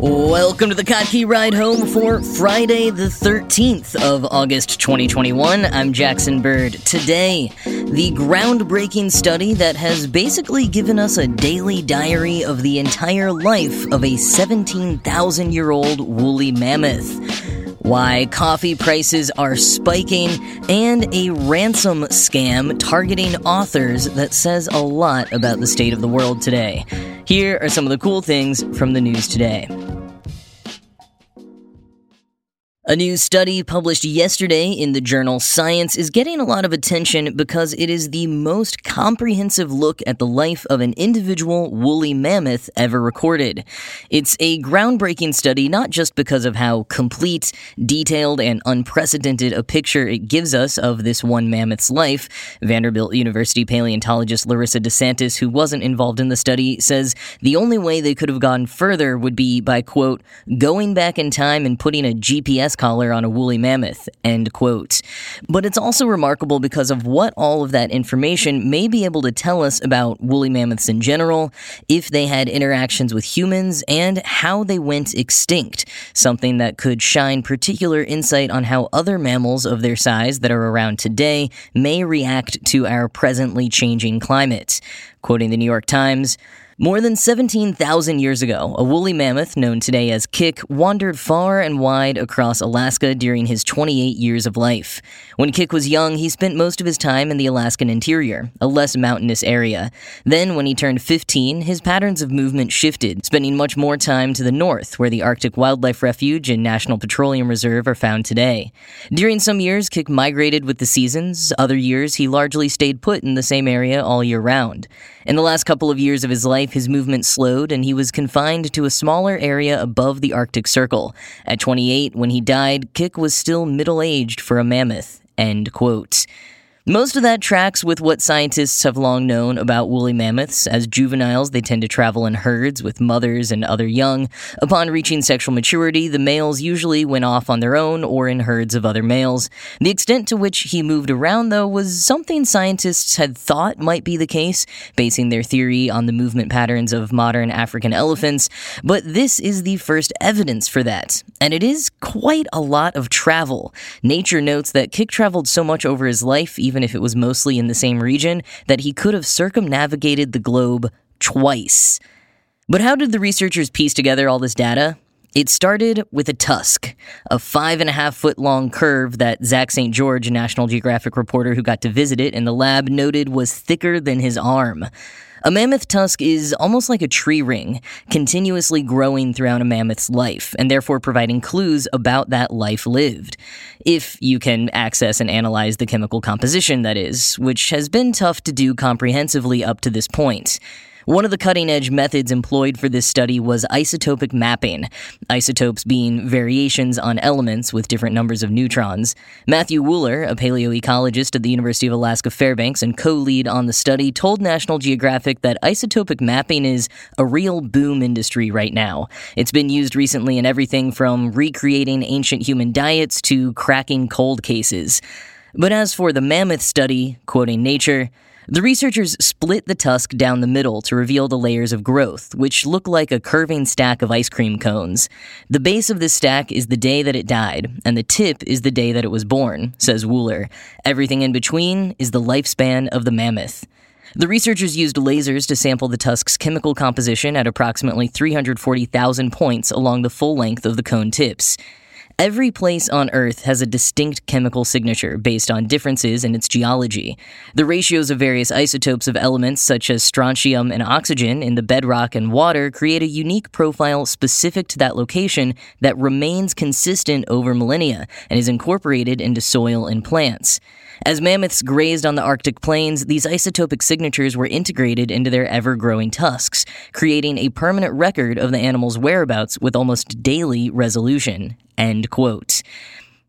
Welcome to the Kottke Ride Home for Friday, the 13th of August 2021. I'm Jackson Bird. Today, the groundbreaking study that has basically given us a daily diary of the entire life of a 17,000 year old woolly mammoth why coffee prices are spiking, and a ransom scam targeting authors that says a lot about the state of the world today. Here are some of the cool things from the news today. A new study published yesterday in the journal Science is getting a lot of attention because it is the most comprehensive look at the life of an individual woolly mammoth ever recorded. It's a groundbreaking study not just because of how complete, detailed, and unprecedented a picture it gives us of this one mammoth's life. Vanderbilt University paleontologist Larissa DeSantis, who wasn't involved in the study, says the only way they could have gone further would be by, quote, going back in time and putting a GPS collar on a woolly mammoth, end quote. But it's also remarkable because of what all of that information may be able to tell us about woolly mammoths in general, if they had interactions with humans, and how they went extinct, something that could shine particular insight on how other mammals of their size that are around today may react to our presently changing climate. Quoting the New York Times, more than 17,000 years ago, a woolly mammoth known today as Kik wandered far and wide across Alaska during his 28 years of life. When Kik was young, he spent most of his time in the Alaskan interior, a less mountainous area. Then, when he turned 15, his patterns of movement shifted, spending much more time to the north, where the Arctic Wildlife Refuge and National Petroleum Reserve are found today. During some years, Kik migrated with the seasons, other years, he largely stayed put in the same area all year round. In the last couple of years of his life, his movement slowed and he was confined to a smaller area above the Arctic Circle. At 28, when he died, Kik was still middle aged for a mammoth. End quote. Most of that tracks with what scientists have long known about woolly mammoths. As juveniles, they tend to travel in herds with mothers and other young. Upon reaching sexual maturity, the males usually went off on their own or in herds of other males. The extent to which he moved around, though, was something scientists had thought might be the case, basing their theory on the movement patterns of modern African elephants. But this is the first evidence for that. And it is quite a lot of travel. Nature notes that Kik traveled so much over his life, even even if it was mostly in the same region, that he could have circumnavigated the globe twice. But how did the researchers piece together all this data? It started with a tusk, a five and a half foot long curve that Zach St. George, a National Geographic reporter who got to visit it in the lab, noted was thicker than his arm. A mammoth tusk is almost like a tree ring, continuously growing throughout a mammoth's life, and therefore providing clues about that life lived. If you can access and analyze the chemical composition, that is, which has been tough to do comprehensively up to this point. One of the cutting edge methods employed for this study was isotopic mapping, isotopes being variations on elements with different numbers of neutrons. Matthew Wooller, a paleoecologist at the University of Alaska Fairbanks and co lead on the study, told National Geographic that isotopic mapping is a real boom industry right now. It's been used recently in everything from recreating ancient human diets to cracking cold cases. But as for the mammoth study, quoting Nature, the researchers split the tusk down the middle to reveal the layers of growth, which look like a curving stack of ice cream cones. The base of this stack is the day that it died, and the tip is the day that it was born, says Wooller. Everything in between is the lifespan of the mammoth. The researchers used lasers to sample the tusk's chemical composition at approximately 340,000 points along the full length of the cone tips. Every place on Earth has a distinct chemical signature based on differences in its geology. The ratios of various isotopes of elements such as strontium and oxygen in the bedrock and water create a unique profile specific to that location that remains consistent over millennia and is incorporated into soil and plants. As mammoths grazed on the Arctic plains, these isotopic signatures were integrated into their ever growing tusks, creating a permanent record of the animal's whereabouts with almost daily resolution. End quote.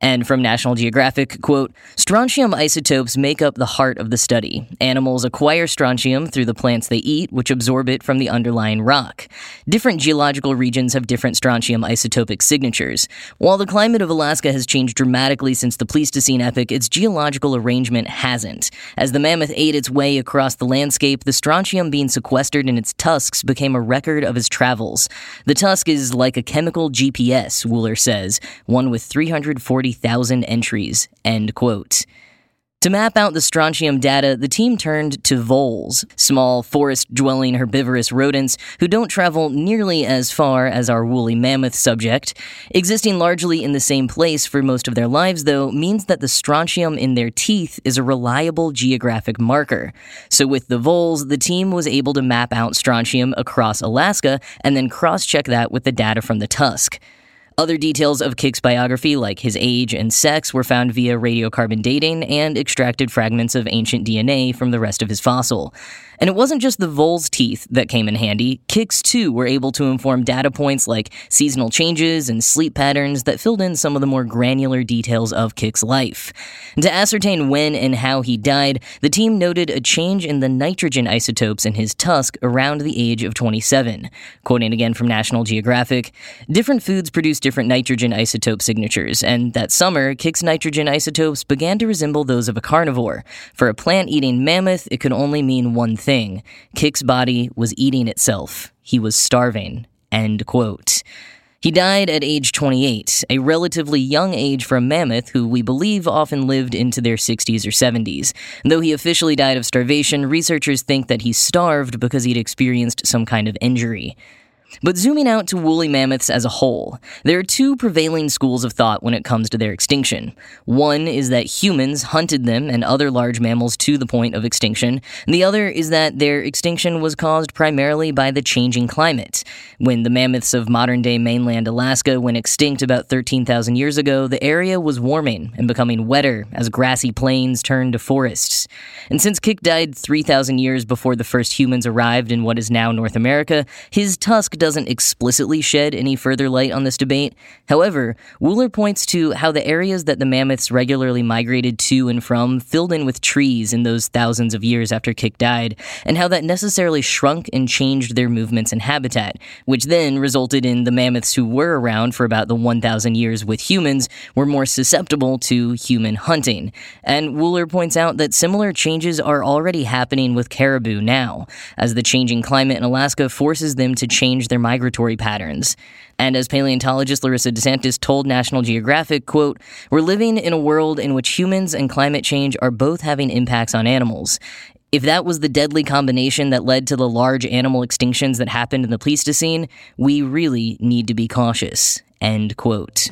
And from National Geographic, quote, strontium isotopes make up the heart of the study. Animals acquire strontium through the plants they eat, which absorb it from the underlying rock. Different geological regions have different strontium isotopic signatures. While the climate of Alaska has changed dramatically since the Pleistocene epoch, its geological arrangement hasn't. As the mammoth ate its way across the landscape, the strontium being sequestered in its tusks became a record of his travels. The tusk is like a chemical GPS, Wooller says, one with 340 Thousand entries, end quote. To map out the strontium data, the team turned to voles, small forest dwelling herbivorous rodents who don't travel nearly as far as our woolly mammoth subject. Existing largely in the same place for most of their lives, though, means that the strontium in their teeth is a reliable geographic marker. So, with the voles, the team was able to map out strontium across Alaska and then cross check that with the data from the tusk. Other details of Kik's biography, like his age and sex, were found via radiocarbon dating and extracted fragments of ancient DNA from the rest of his fossil. And it wasn't just the vole's teeth that came in handy. Kik's, too, were able to inform data points like seasonal changes and sleep patterns that filled in some of the more granular details of Kik's life. to ascertain when and how he died, the team noted a change in the nitrogen isotopes in his tusk around the age of 27. Quoting again from National Geographic, different foods produce different nitrogen isotope signatures, and that summer, Kik's nitrogen isotopes began to resemble those of a carnivore. For a plant eating mammoth, it could only mean one thing. Kik's body was eating itself. He was starving. End quote. He died at age 28, a relatively young age for a mammoth who we believe often lived into their 60s or 70s. Though he officially died of starvation, researchers think that he starved because he'd experienced some kind of injury. But zooming out to woolly mammoths as a whole, there are two prevailing schools of thought when it comes to their extinction. One is that humans hunted them and other large mammals to the point of extinction, and the other is that their extinction was caused primarily by the changing climate. When the mammoths of modern day mainland Alaska went extinct about 13,000 years ago, the area was warming and becoming wetter as grassy plains turned to forests. And since Kik died 3,000 years before the first humans arrived in what is now North America, his tusk doesn't explicitly shed any further light on this debate. However, Wooller points to how the areas that the mammoths regularly migrated to and from filled in with trees in those thousands of years after Kik died, and how that necessarily shrunk and changed their movements and habitat, which then resulted in the mammoths who were around for about the 1,000 years with humans were more susceptible to human hunting. And Wooller points out that similar changes are already happening with caribou now, as the changing climate in Alaska forces them to change their migratory patterns. And as paleontologist Larissa DeSantis told National Geographic, quote, "We're living in a world in which humans and climate change are both having impacts on animals. If that was the deadly combination that led to the large animal extinctions that happened in the Pleistocene, we really need to be cautious." End quote.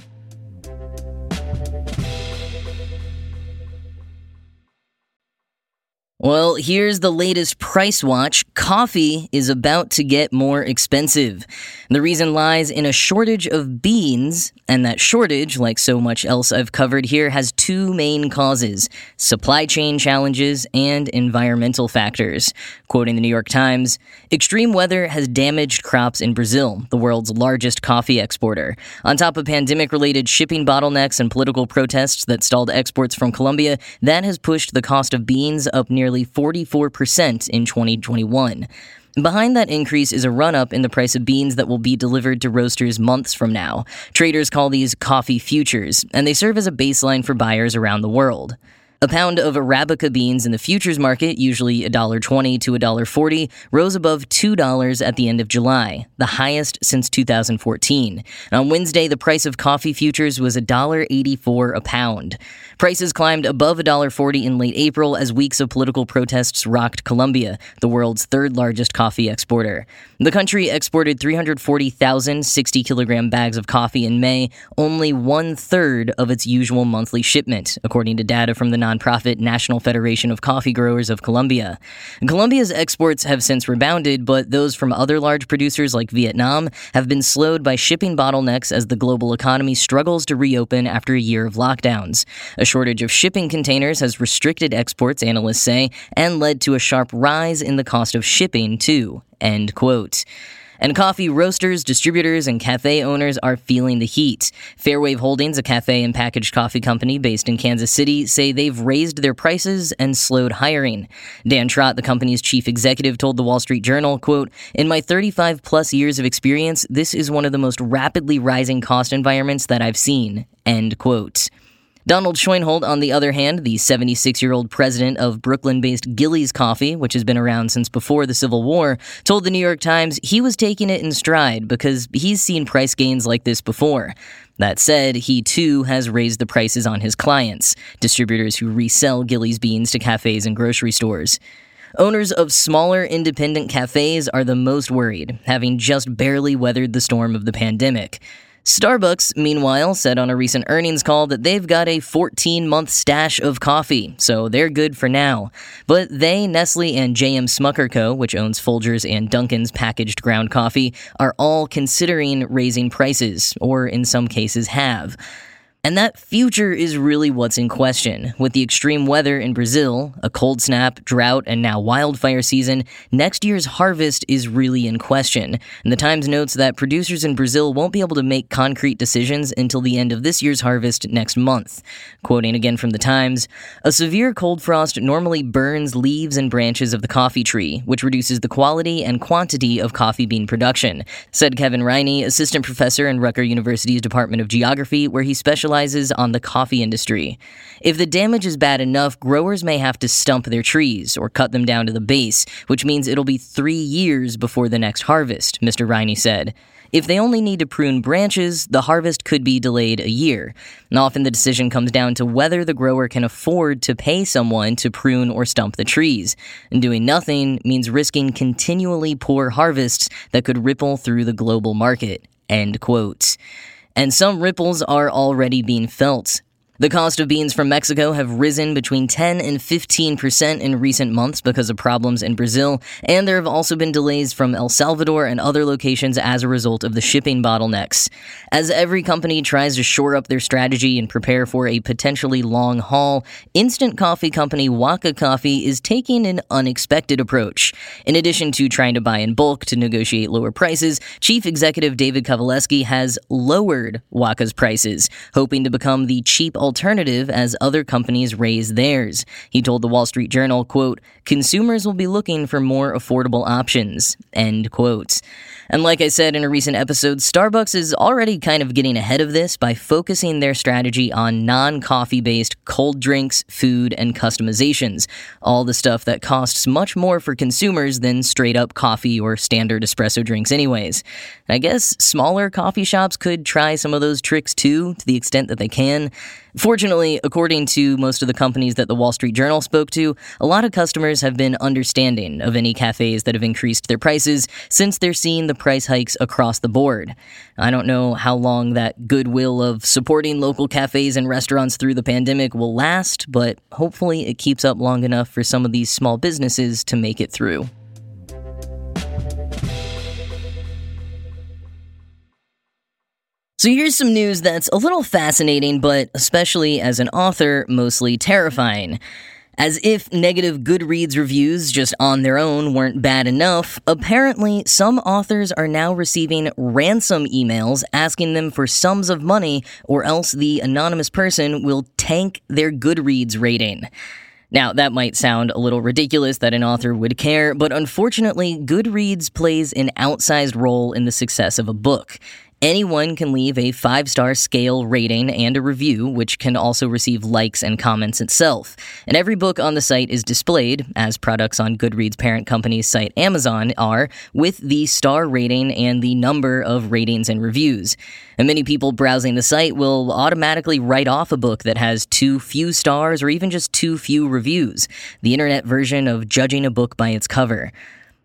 Well, here's the latest price watch. Coffee is about to get more expensive. The reason lies in a shortage of beans, and that shortage, like so much else I've covered here, has two main causes supply chain challenges and environmental factors. Quoting the New York Times, extreme weather has damaged crops in Brazil, the world's largest coffee exporter. On top of pandemic related shipping bottlenecks and political protests that stalled exports from Colombia, that has pushed the cost of beans up nearly nearly 44% in 2021. Behind that increase is a run up in the price of beans that will be delivered to roasters months from now. Traders call these coffee futures, and they serve as a baseline for buyers around the world. A pound of Arabica beans in the futures market, usually $1.20 to $1.40, rose above $2 at the end of July, the highest since 2014. And on Wednesday, the price of coffee futures was $1.84 a pound. Prices climbed above $1.40 in late April as weeks of political protests rocked Colombia, the world's third largest coffee exporter. The country exported 340,000 60 kilogram bags of coffee in May, only one third of its usual monthly shipment, according to data from the nonprofit National Federation of Coffee Growers of Colombia. Colombia's exports have since rebounded, but those from other large producers like Vietnam have been slowed by shipping bottlenecks as the global economy struggles to reopen after a year of lockdowns. A shortage of shipping containers has restricted exports, analysts say, and led to a sharp rise in the cost of shipping, too. End quote. And coffee roasters, distributors, and cafe owners are feeling the heat. Fairwave Holdings, a cafe and packaged coffee company based in Kansas City, say they've raised their prices and slowed hiring. Dan Trott, the company's chief executive, told the Wall Street Journal, quote, In my 35 plus years of experience, this is one of the most rapidly rising cost environments that I've seen, end quote. Donald Schoenholt, on the other hand, the 76 year old president of Brooklyn based Gillies Coffee, which has been around since before the Civil War, told the New York Times he was taking it in stride because he's seen price gains like this before. That said, he too has raised the prices on his clients, distributors who resell Gillies beans to cafes and grocery stores. Owners of smaller independent cafes are the most worried, having just barely weathered the storm of the pandemic. Starbucks, meanwhile, said on a recent earnings call that they've got a 14 month stash of coffee, so they're good for now. But they, Nestle, and JM Smucker Co., which owns Folgers and Dunkin's packaged ground coffee, are all considering raising prices, or in some cases have. And that future is really what's in question. With the extreme weather in Brazil, a cold snap, drought, and now wildfire season, next year's harvest is really in question. And the Times notes that producers in Brazil won't be able to make concrete decisions until the end of this year's harvest next month. Quoting again from the Times, a severe cold frost normally burns leaves and branches of the coffee tree, which reduces the quality and quantity of coffee bean production, said Kevin Riney, assistant professor in Rutgers University's Department of Geography, where he specializes specializes on the coffee industry. If the damage is bad enough, growers may have to stump their trees or cut them down to the base, which means it'll be three years before the next harvest, Mr. Riney said. If they only need to prune branches, the harvest could be delayed a year. And often the decision comes down to whether the grower can afford to pay someone to prune or stump the trees. And doing nothing means risking continually poor harvests that could ripple through the global market. End quote and some ripples are already being felt. The cost of beans from Mexico have risen between 10 and 15% in recent months because of problems in Brazil, and there have also been delays from El Salvador and other locations as a result of the shipping bottlenecks. As every company tries to shore up their strategy and prepare for a potentially long haul, instant coffee company Waka Coffee is taking an unexpected approach. In addition to trying to buy in bulk to negotiate lower prices, Chief Executive David Kovaleski has lowered Waka's prices, hoping to become the cheap alternative as other companies raise theirs. He told the Wall Street Journal, quote, consumers will be looking for more affordable options, end quote. And like I said in a recent episode, Starbucks is already kind of getting ahead of this by focusing their strategy on non coffee based cold drinks, food, and customizations. All the stuff that costs much more for consumers than straight up coffee or standard espresso drinks, anyways. I guess smaller coffee shops could try some of those tricks too, to the extent that they can. Fortunately, according to most of the companies that the Wall Street Journal spoke to, a lot of customers have been understanding of any cafes that have increased their prices since they're seeing the price hikes across the board. I don't know how long that goodwill of supporting local cafes and restaurants through the pandemic will last, but hopefully it keeps up long enough for some of these small businesses to make it through. So here's some news that's a little fascinating, but especially as an author, mostly terrifying. As if negative Goodreads reviews just on their own weren't bad enough, apparently some authors are now receiving ransom emails asking them for sums of money, or else the anonymous person will tank their Goodreads rating. Now, that might sound a little ridiculous that an author would care, but unfortunately, Goodreads plays an outsized role in the success of a book. Anyone can leave a five star scale rating and a review, which can also receive likes and comments itself. And every book on the site is displayed, as products on Goodreads' parent company's site Amazon are, with the star rating and the number of ratings and reviews. And many people browsing the site will automatically write off a book that has too few stars or even just too few reviews, the internet version of judging a book by its cover.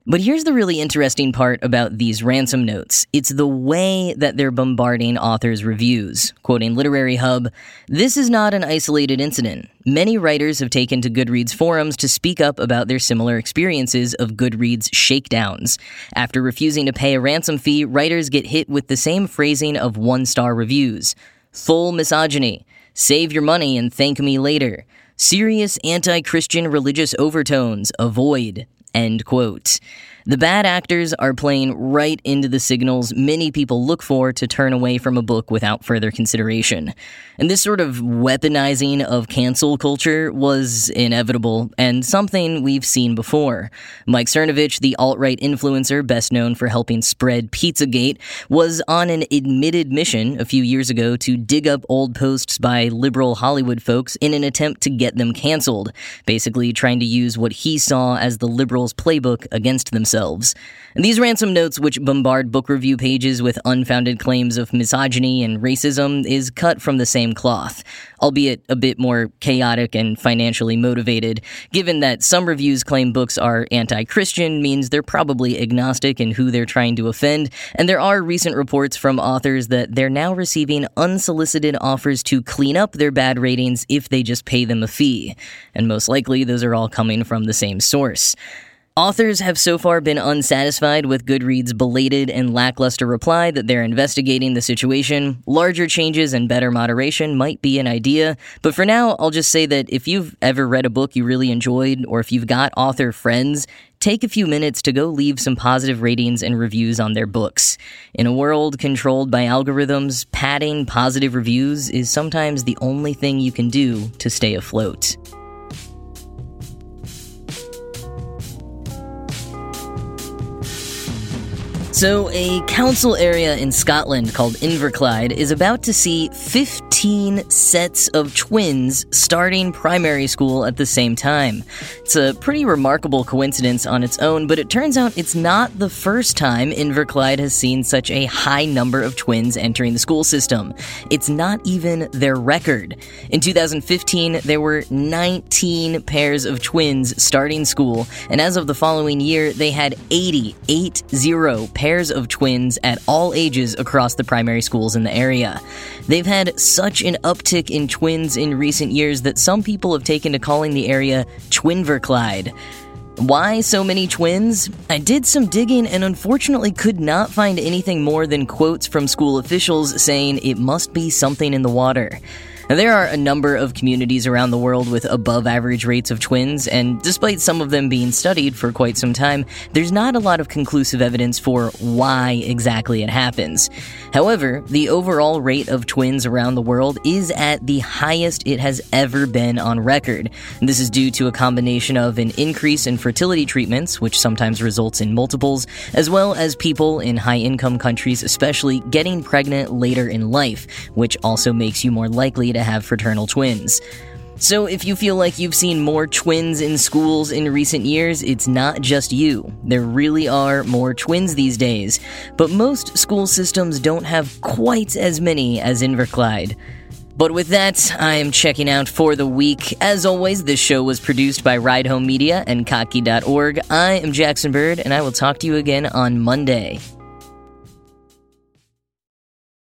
But here's the really interesting part about these ransom notes it's the way that they're bombarding authors' reviews. Quoting Literary Hub, this is not an isolated incident. Many writers have taken to Goodreads forums to speak up about their similar experiences of Goodreads shakedowns. After refusing to pay a ransom fee, writers get hit with the same phrasing of one star reviews full misogyny, save your money and thank me later. Serious anti Christian religious overtones, avoid. End quote. The bad actors are playing right into the signals many people look for to turn away from a book without further consideration. And this sort of weaponizing of cancel culture was inevitable and something we've seen before. Mike Cernovich, the alt right influencer best known for helping spread Pizzagate, was on an admitted mission a few years ago to dig up old posts by liberal Hollywood folks in an attempt to get them canceled, basically trying to use what he saw as the liberals' playbook against themselves themselves. These ransom notes, which bombard book review pages with unfounded claims of misogyny and racism, is cut from the same cloth, albeit a bit more chaotic and financially motivated. Given that some reviews claim books are anti Christian, means they're probably agnostic in who they're trying to offend, and there are recent reports from authors that they're now receiving unsolicited offers to clean up their bad ratings if they just pay them a fee. And most likely, those are all coming from the same source. Authors have so far been unsatisfied with Goodreads' belated and lackluster reply that they're investigating the situation. Larger changes and better moderation might be an idea, but for now, I'll just say that if you've ever read a book you really enjoyed, or if you've got author friends, take a few minutes to go leave some positive ratings and reviews on their books. In a world controlled by algorithms, padding positive reviews is sometimes the only thing you can do to stay afloat. So, a council area in Scotland called Inverclyde is about to see 15 sets of twins starting primary school at the same time. It's a pretty remarkable coincidence on its own, but it turns out it's not the first time Inverclyde has seen such a high number of twins entering the school system. It's not even their record. In 2015, there were 19 pairs of twins starting school, and as of the following year, they had 80, 80 pairs pairs of twins at all ages across the primary schools in the area. They've had such an uptick in twins in recent years that some people have taken to calling the area Twinverclyde. Why so many twins? I did some digging and unfortunately could not find anything more than quotes from school officials saying it must be something in the water. Now, there are a number of communities around the world with above average rates of twins, and despite some of them being studied for quite some time, there's not a lot of conclusive evidence for why exactly it happens. However, the overall rate of twins around the world is at the highest it has ever been on record. This is due to a combination of an increase in fertility treatments, which sometimes results in multiples, as well as people in high income countries, especially getting pregnant later in life, which also makes you more likely to have fraternal twins. So, if you feel like you've seen more twins in schools in recent years, it's not just you. There really are more twins these days, but most school systems don't have quite as many as Inverclyde. But with that, I am checking out for the week. As always, this show was produced by Ride Home Media and Kottke.org. I am Jackson Bird, and I will talk to you again on Monday.